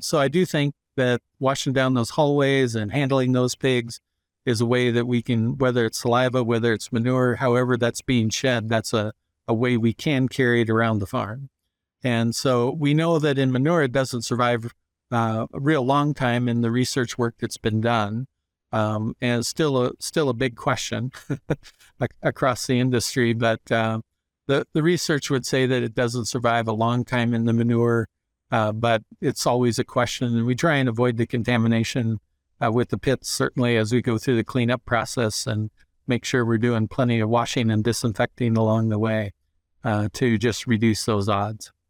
So I do think that washing down those hallways and handling those pigs is a way that we can, whether it's saliva, whether it's manure, however that's being shed, that's a, a way we can carry it around the farm. And so we know that in manure, it doesn't survive uh, a real long time in the research work that's been done. Um, and it's still a still a big question across the industry. But uh, the the research would say that it doesn't survive a long time in the manure, uh, but it's always a question, and we try and avoid the contamination uh, with the pits certainly as we go through the cleanup process and make sure we're doing plenty of washing and disinfecting along the way uh, to just reduce those odds.